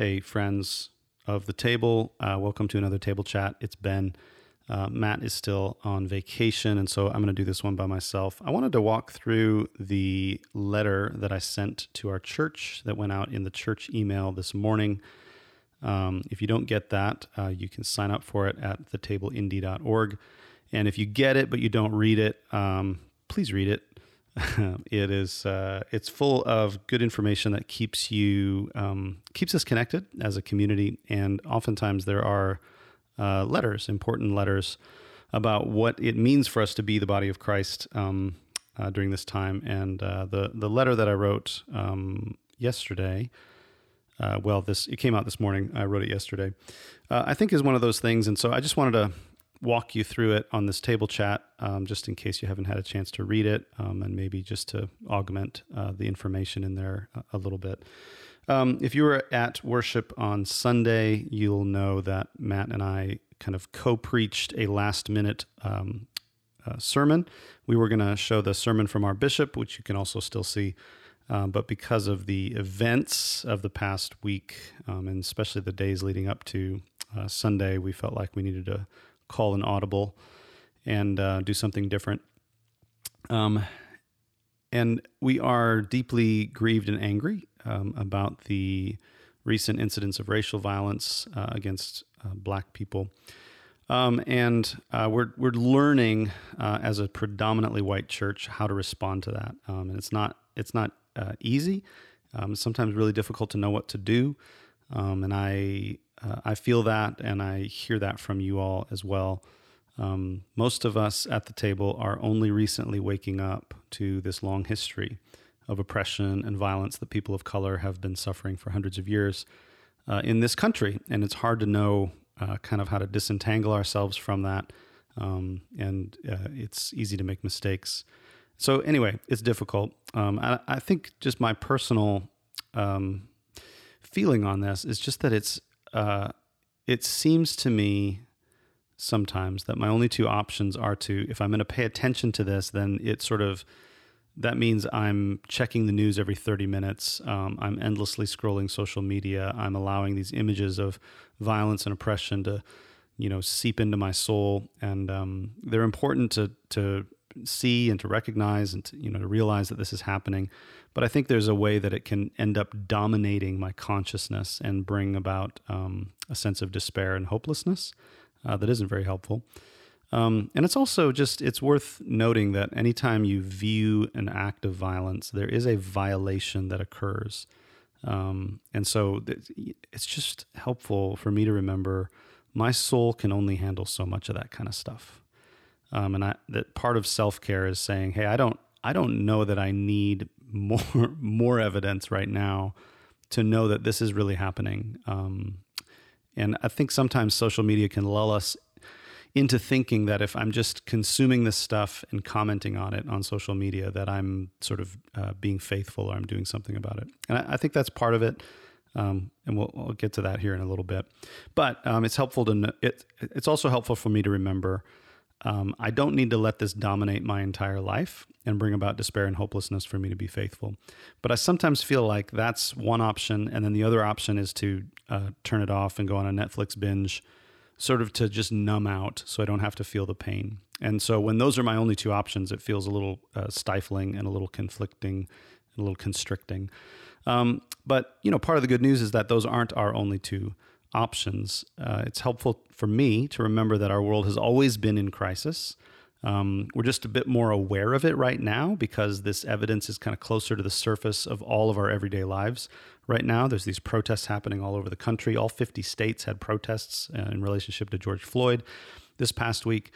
Hey, friends of the table, uh, welcome to another table chat. It's Ben. Uh, Matt is still on vacation, and so I'm going to do this one by myself. I wanted to walk through the letter that I sent to our church that went out in the church email this morning. Um, if you don't get that, uh, you can sign up for it at thetableindy.org. And if you get it but you don't read it, um, please read it. it is uh, it's full of good information that keeps you um, keeps us connected as a community, and oftentimes there are uh, letters, important letters about what it means for us to be the body of Christ um, uh, during this time. And uh, the the letter that I wrote um, yesterday. Uh, well, this it came out this morning. I wrote it yesterday. Uh, I think is one of those things, and so I just wanted to walk you through it on this table chat, um, just in case you haven't had a chance to read it, um, and maybe just to augment uh, the information in there a, a little bit. Um, if you were at worship on Sunday, you'll know that Matt and I kind of co preached a last minute um, uh, sermon. We were going to show the sermon from our bishop, which you can also still see. Um, but because of the events of the past week, um, and especially the days leading up to uh, Sunday, we felt like we needed to call an audible and uh, do something different. Um, and we are deeply grieved and angry um, about the recent incidents of racial violence uh, against uh, black people. Um, and uh, we're, we're learning uh, as a predominantly white church how to respond to that. Um, and it's not, it's not uh, easy. Um, sometimes really difficult to know what to do. Um, and I, uh, I feel that and I hear that from you all as well. Um, most of us at the table are only recently waking up to this long history of oppression and violence that people of color have been suffering for hundreds of years uh, in this country. And it's hard to know uh, kind of how to disentangle ourselves from that. Um, and uh, it's easy to make mistakes. So, anyway, it's difficult. Um, I, I, think just my personal um, feeling on this is just that it's uh, it seems to me sometimes that my only two options are to if I'm going to pay attention to this, then it sort of that means I'm checking the news every 30 minutes. Um, I'm endlessly scrolling social media. I'm allowing these images of violence and oppression to, you know, seep into my soul, and um, they're important to to see and to recognize and to, you know to realize that this is happening. But I think there's a way that it can end up dominating my consciousness and bring about um, a sense of despair and hopelessness uh, that isn't very helpful. Um, and it's also just it's worth noting that anytime you view an act of violence, there is a violation that occurs. Um, and so it's just helpful for me to remember my soul can only handle so much of that kind of stuff. Um, and I, that part of self care is saying, "Hey, I don't, I don't know that I need more, more evidence right now to know that this is really happening." Um, and I think sometimes social media can lull us into thinking that if I'm just consuming this stuff and commenting on it on social media, that I'm sort of uh, being faithful or I'm doing something about it. And I, I think that's part of it. Um, and we'll, we'll, get to that here in a little bit. But um, it's helpful to know, it. It's also helpful for me to remember um, I don't need to let this dominate my entire life and bring about despair and hopelessness for me to be faithful. But I sometimes feel like that's one option, and then the other option is to uh, turn it off and go on a Netflix binge, sort of to just numb out so I don't have to feel the pain. And so when those are my only two options, it feels a little uh, stifling and a little conflicting, and a little constricting. Um, but you know, part of the good news is that those aren't our only two options. Uh, it's helpful for me to remember that our world has always been in crisis. Um, we're just a bit more aware of it right now because this evidence is kind of closer to the surface of all of our everyday lives right now. There's these protests happening all over the country. All 50 states had protests uh, in relationship to George Floyd this past week,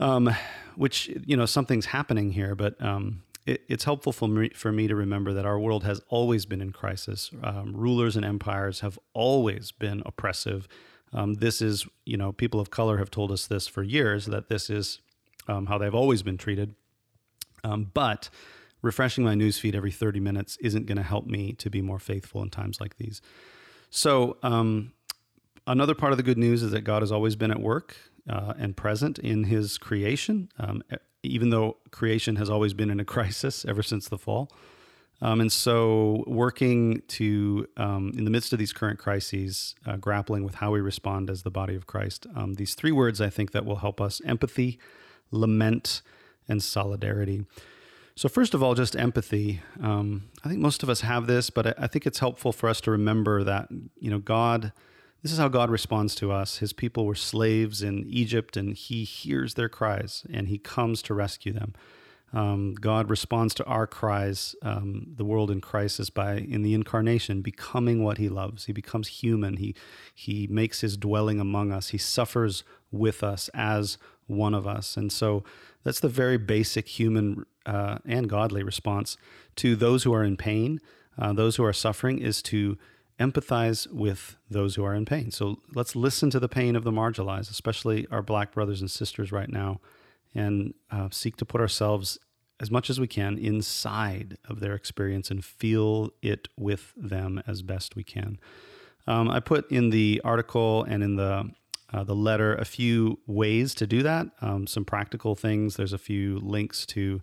um, which, you know, something's happening here, but um, it, it's helpful for me, for me to remember that our world has always been in crisis. Um, rulers and empires have always been oppressive. Um, this is, you know, people of color have told us this for years that this is um, how they've always been treated. Um, but refreshing my newsfeed every 30 minutes isn't going to help me to be more faithful in times like these. So, um, another part of the good news is that God has always been at work uh, and present in his creation. Um, even though creation has always been in a crisis ever since the fall. Um, and so, working to, um, in the midst of these current crises, uh, grappling with how we respond as the body of Christ, um, these three words I think that will help us empathy, lament, and solidarity. So, first of all, just empathy. Um, I think most of us have this, but I, I think it's helpful for us to remember that, you know, God, this is how God responds to us. His people were slaves in Egypt, and He hears their cries and He comes to rescue them. Um, God responds to our cries, um, the world in crisis, by in the incarnation becoming what He loves. He becomes human. He He makes His dwelling among us. He suffers with us as one of us, and so that's the very basic human uh, and godly response to those who are in pain, uh, those who are suffering, is to empathize with those who are in pain. So let's listen to the pain of the marginalized, especially our Black brothers and sisters right now and uh, seek to put ourselves as much as we can inside of their experience and feel it with them as best we can. Um, I put in the article and in the uh, the letter a few ways to do that, um, some practical things. There's a few links to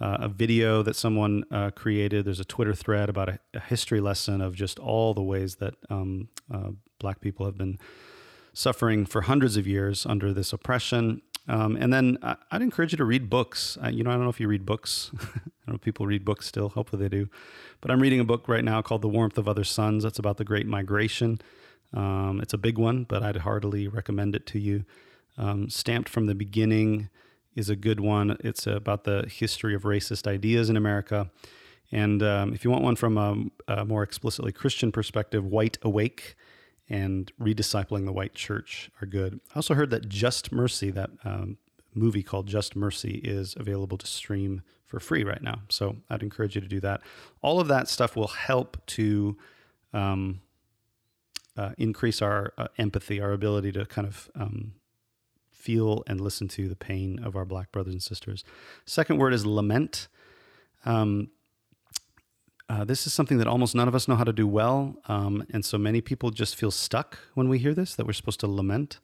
uh, a video that someone uh, created. There's a Twitter thread about a, a, history lesson of just all the ways that um, uh, Black people have been suffering for hundreds of years under this oppression. Um, and then I, would encourage you to read books. you know, I don't know if you read books. I don't know people read books still. Hopefully they do. But I'm reading a book right now called The Warmth of Other Suns. That's about the Great Migration. Um, it's a big one, but I'd heartily recommend it to you. Um, Stamped from the Beginning is a good one. It's about the history of racist ideas in America. And um, if you want one from a, a more explicitly Christian perspective, White Awake and Rediscipling the White Church are good. I also heard that Just Mercy, that um, movie called Just Mercy, is available to stream for free right now. So I'd encourage you to do that. All of that stuff will help to um, uh, increase our uh, empathy, our ability to kind of um, feel and listen to the pain of our Black brothers and sisters. Second word is lament. Um, uh, this is something that almost none of us know how to do well. Um, and so many people just feel stuck when we hear this, that we're supposed to lament.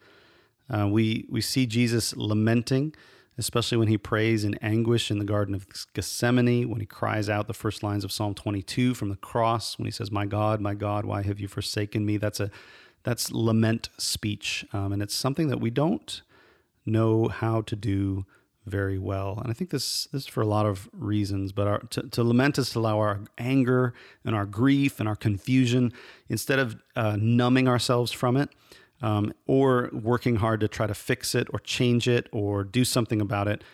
Uh, we, we see Jesus lamenting, especially when he prays in anguish in the Garden of Gethsemane, when he cries out the first lines of Psalm 22 from the cross, when he says, My God, my God, why have you forsaken me? That's a that's lament speech. Um, and it's something that we don't know how to do very well. And I think this, this is for a lot of reasons, but our, to, to, lament is to allow our anger and our grief and our confusion, instead of uh, numbing ourselves from it um, or working hard to try to fix it or change it or do something about it,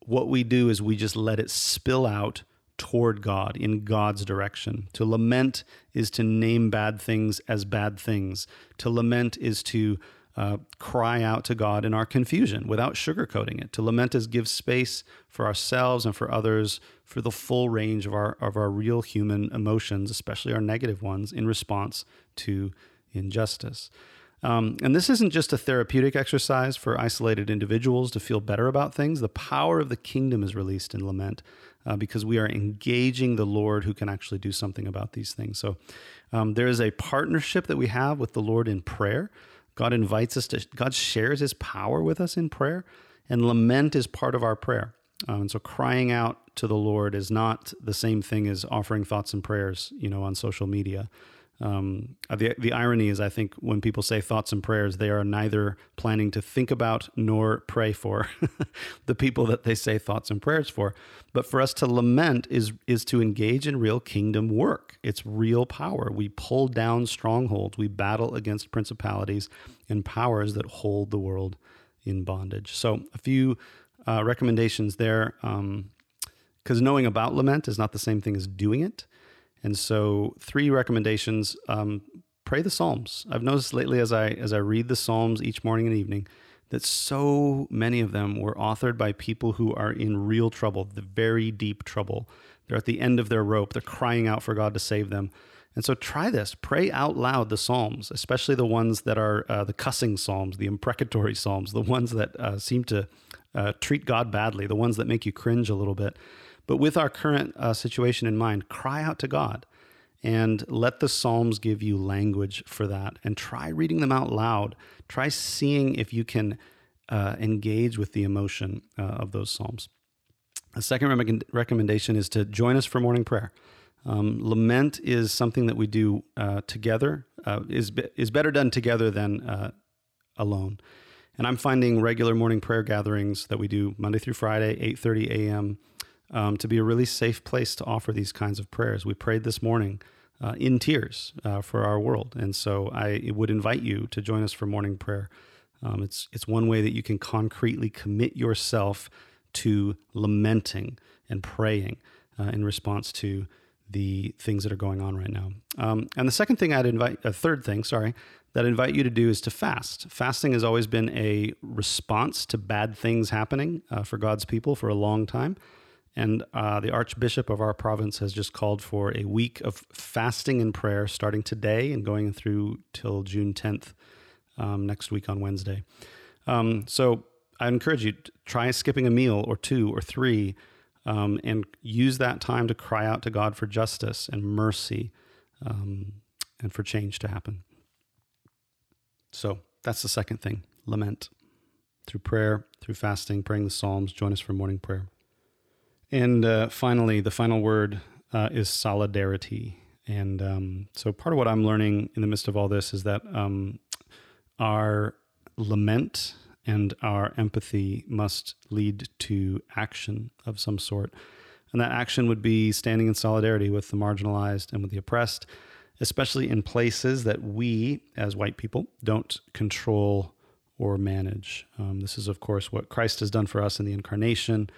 what we do is we just let it spill out toward God in God's direction. To lament is to name bad things as bad things. To lament is to uh, cry out to God in our confusion without sugarcoating it. To lament is give space for ourselves and for others for the full range of our of our real human emotions, especially our negative ones, in response to injustice. Um, and this isn't just a therapeutic exercise for isolated individuals to feel better about things. The power of the kingdom is released in lament uh, because we are engaging the Lord who can actually do something about these things. So um, there is a partnership that we have with the Lord in prayer. God invites us to, God shares his power with us in prayer, and lament is part of our prayer. Um, and so crying out to the Lord is not the same thing as offering thoughts and prayers, you know, on social media. Um, the, the irony is, I think, when people say thoughts and prayers, they are neither planning to think about nor pray for the people that they say thoughts and prayers for. But for us to lament is, is to engage in real kingdom work. It's real power. We pull down strongholds, we battle against principalities and powers that hold the world in bondage. So, a few uh, recommendations there. Because um, knowing about lament is not the same thing as doing it. And so, three recommendations: um, pray the Psalms. I've noticed lately as I as I read the Psalms each morning and evening that so many of them were authored by people who are in real trouble, the very deep trouble. They're at the end of their rope. They're crying out for God to save them. And so try this. Pray out loud the Psalms, especially the ones that are uh, the cussing Psalms, the imprecatory Psalms, the ones that uh, seem to uh, treat God badly, the ones that make you cringe a little bit. But with our current uh, situation in mind, cry out to God and let the Psalms give you language for that. And try reading them out loud. Try seeing if you can uh, engage with the emotion uh, of those Psalms. A second recommendation is to join us for morning prayer. Um, lament is something that we do uh, together. Uh, is is better done together than uh, alone. And I'm finding regular morning prayer gatherings that we do Monday through Friday, 8:30 a.m. Um, to be a really safe place to offer these kinds of prayers. We prayed this morning uh, in tears uh, for our world, and so I would invite you to join us for morning prayer. Um, it's it's one way that you can concretely commit yourself to lamenting and praying uh, in response to the things that are going on right now. Um, and the second thing I'd invite, a third thing, sorry, that I invite you to do is to fast. Fasting has always been a response to bad things happening uh, for God's people for a long time. And uh, the Archbishop of our province has just called for a week of fasting and prayer starting today and going through till June 10th, um, next week on Wednesday. Um, so I encourage you to try skipping a meal or two or three um, and use that time to cry out to God for justice and mercy um, and for change to happen. So that's the second thing lament through prayer, through fasting, praying the Psalms. Join us for morning prayer. And uh, finally, the final word uh, is solidarity. And um, so part of what I'm learning in the midst of all this is that um, our lament and our empathy must lead to action of some sort. And that action would be standing in solidarity with the marginalized and with the oppressed, especially in places that we, as white people, don't control or manage. Um, this is, of course, what Christ has done for us in the incarnation.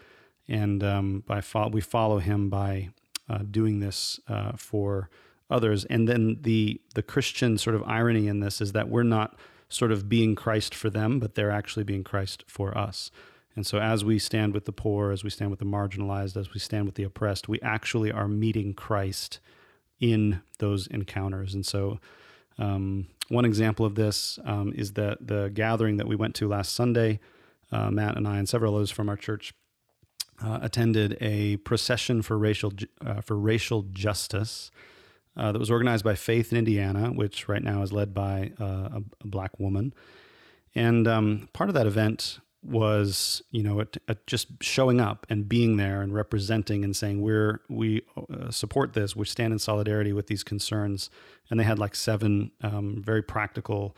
And um, by fo- we follow him by uh, doing this uh, for others. And then the, the Christian sort of irony in this is that we're not sort of being Christ for them, but they're actually being Christ for us. And so, as we stand with the poor, as we stand with the marginalized, as we stand with the oppressed, we actually are meeting Christ in those encounters. And so, um, one example of this um, is that the gathering that we went to last Sunday, uh, Matt and I and several others from our church uh, attended a procession for racial uh, for racial justice uh, that was organized by Faith in Indiana, which right now is led by uh, a, a, black woman. And um, part of that event was, you know, it, it just showing up and being there and representing and saying we're we uh, support this, we stand in solidarity with these concerns. And they had like seven um, very practical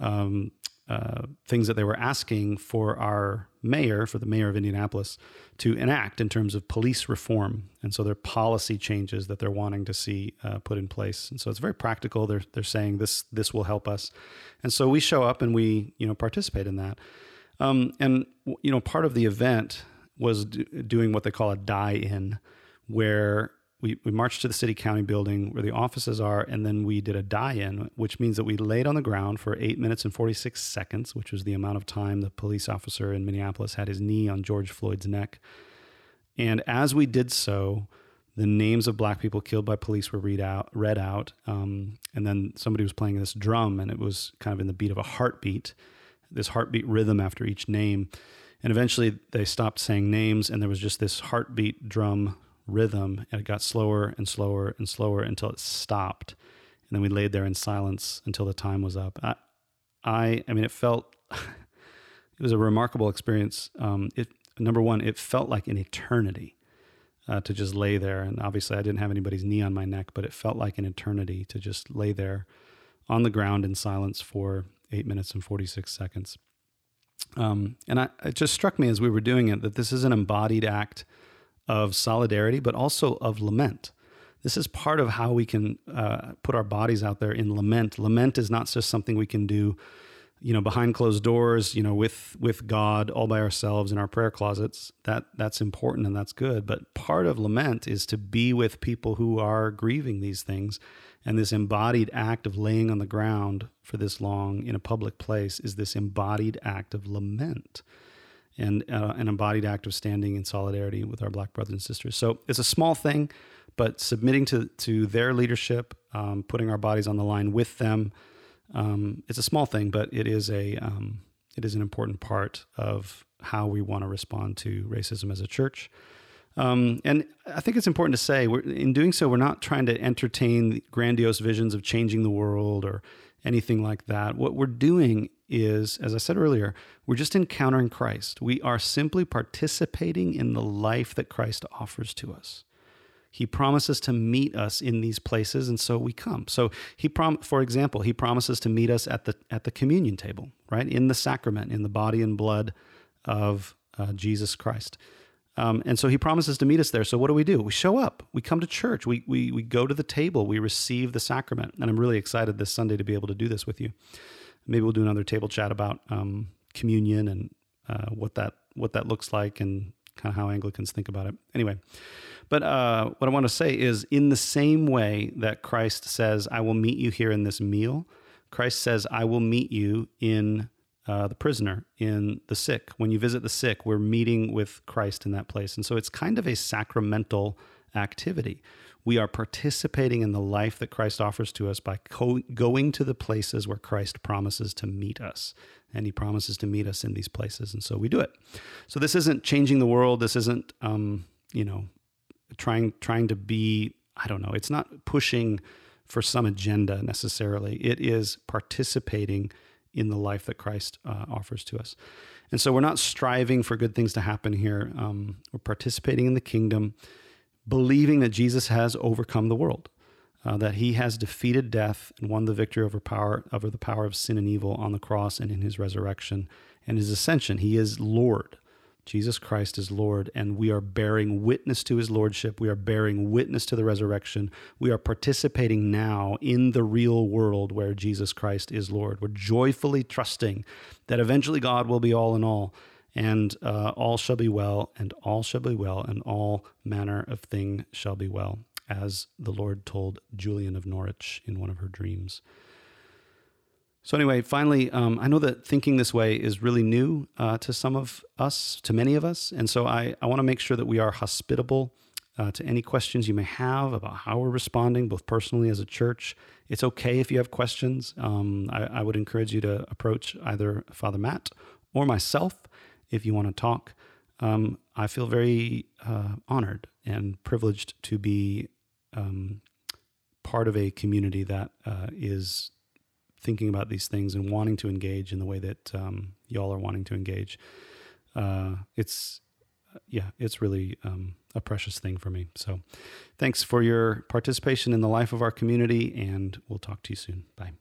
um, things that they were asking for our mayor, for the mayor of Indianapolis, to enact in terms of police reform. And so there are policy changes that they're wanting to see uh, put in place. And so it's very practical. They're, they're saying this, this will help us. And so we show up and we, you know, participate in that. Um, and, you know, part of the event was do, doing what they call a die-in, where we, we marched to the city county building where the offices are, and then we did a die in, which means that we laid on the ground for eight minutes and 46 seconds, which was the amount of time the police officer in Minneapolis had his knee on George Floyd's neck. And as we did so, the names of black people killed by police were read out, read out. Um, and then somebody was playing this drum, and it was kind of in the beat of a heartbeat, this heartbeat rhythm after each name. And eventually they stopped saying names, and there was just this heartbeat drum rhythm and it got slower and slower and slower until it stopped. And then we laid there in silence until the time was up. I, I, I mean, it felt, it was a remarkable experience. Um, it, number one, it felt like an eternity uh, to just lay there. And obviously, I didn't have anybody's knee on my neck, but it felt like an eternity to just lay there on the ground in silence for eight minutes and 46 seconds. Um, and I, it just struck me as we were doing it that this is an embodied act of solidarity, but also of lament. This is part of how we can uh, put our bodies out there in lament. Lament is not just something we can do, you know, behind closed doors, you know, with with God, all by ourselves in our prayer closets. That that's important and that's good. But part of lament is to be with people who are grieving these things, and this embodied act of laying on the ground for this long in a public place is this embodied act of lament and uh, an embodied act of standing in solidarity with our black brothers and sisters. So it's a small thing, but submitting to to their leadership, um, putting our bodies on the line with them, um, it's a small thing, but it is a um, it is an important part of how we want to respond to racism as a church. Um, and I think it's important to say, in doing so, we're not trying to entertain grandiose visions of changing the world or anything like that. What we're doing is, as I said earlier, we're just encountering Christ. We are simply participating in the life that Christ offers to us. He promises to meet us in these places, and so we come. So he prom, for example, he promises to meet us at the at the communion table, right in the sacrament, in the body and blood of uh, Jesus Christ. Um, and so he promises to meet us there. So what do we do? We show up. We come to church. We, we, we go to the table. We receive the sacrament. And I'm really excited this Sunday to be able to do this with you. Maybe we'll do another table chat about um, communion and uh, what that what that looks like and kind of how Anglicans think about it. Anyway, but uh, what I want to say is, in the same way that Christ says, "I will meet you here in this meal," Christ says, "I will meet you in." Uh, the prisoner in the sick. When you visit the sick, we're meeting with Christ in that place. And so it's kind of a sacramental activity. We are participating in the life that Christ offers to us by co- going to the places where Christ promises to meet us. And he promises to meet us in these places. And so we do it. So this isn't changing the world. This isn't, um, you know, trying, trying to be, I don't know, it's not pushing for some agenda necessarily. It is participating in the life that Christ uh, offers to us. And so we're not striving for good things to happen here. Um, we're participating in the kingdom, believing that Jesus has overcome the world, uh, that he has defeated death and won the victory over power over the power of sin and evil on the cross and in his resurrection and his ascension. He is Lord. Jesus Christ is Lord, and we are bearing witness to his Lordship. We are bearing witness to the resurrection. We are participating now in the real world where Jesus Christ is Lord. We're joyfully trusting that eventually God will be all in all, and uh, all shall be well, and all shall be well, and all manner of thing shall be well, as the Lord told Julian of Norwich in one of her dreams. So, anyway, finally, um, I know that thinking this way is really new uh, to some of us, to many of us. And so I, I want to make sure that we are hospitable uh, to any questions you may have about how we're responding, both personally as a church. It's okay if you have questions. Um, I, I, would encourage you to approach either Father Matt or myself if you want to talk. Um, I feel very uh, honored and privileged to be um, part of a community that uh, is thinking about these things and wanting to engage in the way that um, y'all are wanting to engage. Uh, it's yeah, it's really um, a precious thing for me. So, thanks for your participation in the life of our community, and we'll talk to you soon. Bye.